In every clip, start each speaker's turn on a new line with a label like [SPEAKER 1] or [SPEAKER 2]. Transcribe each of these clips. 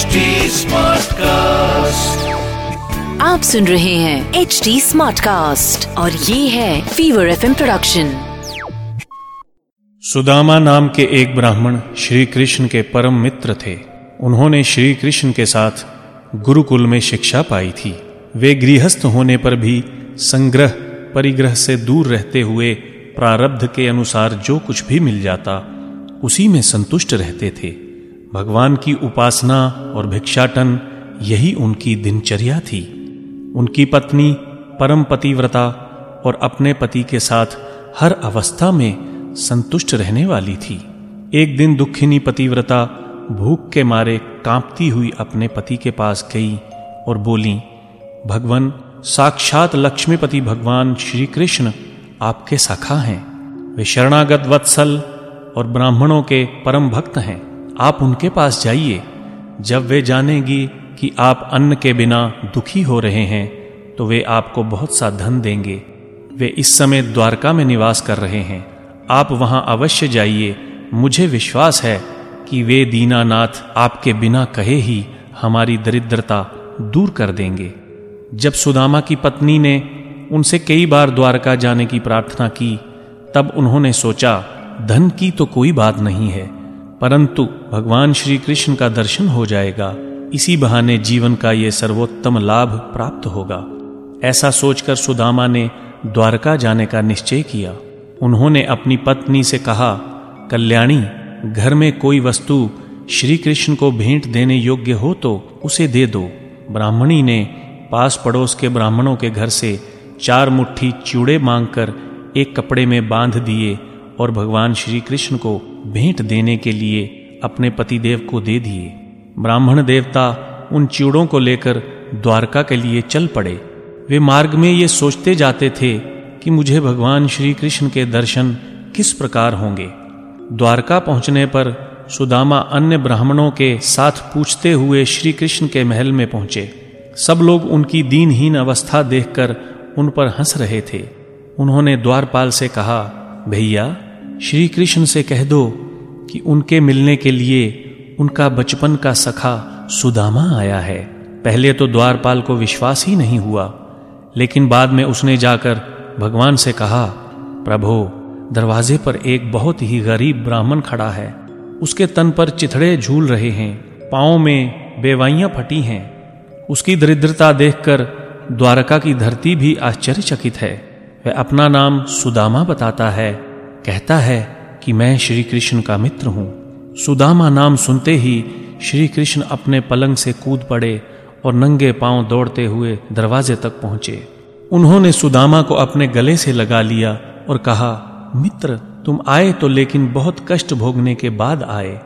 [SPEAKER 1] HD Smartcast.
[SPEAKER 2] आप सुन रहे हैं एच डी स्मार्ट कास्ट और ये है फीवर एफ़ प्रोडक्शन
[SPEAKER 3] सुदामा नाम के एक ब्राह्मण श्री कृष्ण के परम मित्र थे। उन्होंने श्री कृष्ण के साथ गुरुकुल में शिक्षा पाई थी। वे गृहस्थ होने पर भी संग्रह परिग्रह से दूर रहते हुए प्रारब्ध के अनुसार जो कुछ भी मिल जाता उसी में संतुष्ट रहते थे। भगवान की उपासना और भिक्षाटन यही उनकी दिनचर्या थी। उनकी पत्नी, परम पतिव्रता और अपने पति के साथ हर अवस्था में संतुष्ट रहने वाली थी। एक दिन दुखिनी पतिव्रता भूख के मारे कांपती हुई अपने पति के पास गई और बोली, भगवान, साक्षात लक्ष्मीपति भगवान श्री कृष्ण आपके सखा हैं। वे शरणागत वत्सल और ब्राह्मणों के परम भक्त हैं। आप उनके पास जाइए। जब वे जानेगी कि आप अन्न के बिना दुखी हो रहे हैं तो वे आपको बहुत सा धन देंगे। वे इस समय द्वारका में निवास कर रहे हैं। आप वहाँ अवश्य जाइए। मुझे विश्वास है कि वे दीनानाथ आपके बिना कहे ही हमारी दरिद्रता दूर कर देंगे। जब सुदामा की पत्नी ने उनसे कई बार द्वारका जाने की प्रार्थना की, तब उन्होंने सोचा, धन की तो कोई बात नहीं है। परंतु भगवान श्री कृष्ण का दर्शन हो जाएगा। इसी बहाने जीवन का ये सर्वोत्तम लाभ प्राप्त होगा। ऐसा सोचकर सुदामा ने द्वारका जाने का निश्चय किया। उन्होंने अपनी पत्नी से कहा, कल्याणी, घर में कोई वस्तु श्री कृष्ण को भेंट देने योग्य हो तो उसे दे दो। ब्राह्मणी ने पास पड़ोस के ब्राह्मणों के घर से चार मुट्ठी चूड़े मांगकर एक कपड़े में बाँध दिए और भगवान श्री कृष्ण को भेंट देने के लिए अपने पतिदेव को दे दिए। ब्राह्मण देवता उन चूड़ों को लेकर द्वारका के लिए चल पड़े। वे मार्ग में ये सोचते जाते थे कि मुझे भगवान श्री कृष्ण के दर्शन किस प्रकार होंगे। द्वारका पहुँचने पर सुदामा अन्य ब्राह्मणों के साथ पूछते हुए श्री कृष्ण के महल में पहुँचे। सब लोग उनकी दीनहीन अवस्था देखकर उन पर हंस रहे थे। उन्होंने द्वारपाल से कहा, भैया श्री कृष्ण से कह दो कि उनके मिलने के लिए उनका बचपन का सखा सुदामा आया है। पहले तो द्वारपाल को विश्वास ही नहीं हुआ, लेकिन बाद में उसने जाकर भगवान से कहा, प्रभो, दरवाजे पर एक बहुत ही गरीब ब्राह्मण खड़ा है। उसके तन पर चिथड़े झूल रहे हैं पाओ में बेवाइयाँ फटी हैं। उसकी दरिद्रता देखकर द्वारका की धरती भी आश्चर्यचकित है। वह अपना नाम सुदामा बताता है। कहता है कि मैं श्री कृष्ण का मित्र हूँ। सुदामा नाम सुनते ही श्री कृष्ण अपने पलंग से कूद पड़े और नंगे पाँव दौड़ते हुए दरवाजे तक पहुँचे। उन्होंने सुदामा को अपने गले से लगा लिया और कहा, मित्र, तुम आए तो लेकिन बहुत कष्ट भोगने के बाद आए।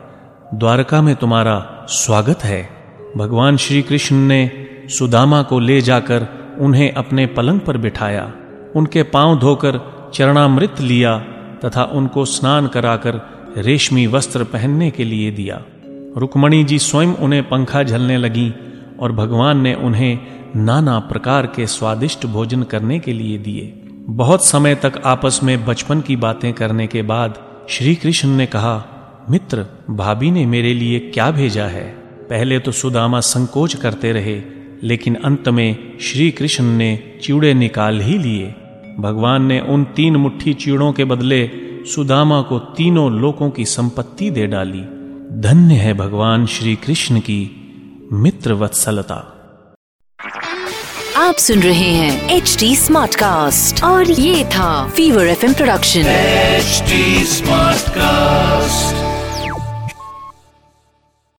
[SPEAKER 3] द्वारका में तुम्हारा स्वागत है। भगवान श्री कृष्ण ने सुदामा को ले जाकर उन्हें अपने पलंग पर बिठाया। उनके पाँव धोकर चरणामृत लिया तथा उनको स्नान कराकर रेशमी वस्त्र पहनने के लिए दिया। रुक्मणी जी स्वयं उन्हें पंखा झलने लगी और भगवान ने उन्हें नाना प्रकार के स्वादिष्ट भोजन करने के लिए दिए। बहुत समय तक आपस में बचपन की बातें करने के बाद श्री कृष्ण ने कहा, मित्र, भाभी ने मेरे लिए क्या भेजा है? पहले तो सुदामा संकोच करते रहे, लेकिन अंत में श्री कृष्ण ने चिड़े निकाल ही लिए। भगवान ने उन तीन मुट्ठी चीड़ों के बदले सुदामा को तीनों लोकों की संपत्ति दे डाली। धन्य है भगवान श्री कृष्ण की मित्र वत्सलता
[SPEAKER 2] आप सुन रहे हैं एच डी स्मार्ट कास्ट और ये था फीवर एफ़ प्रोडक्शन
[SPEAKER 1] HD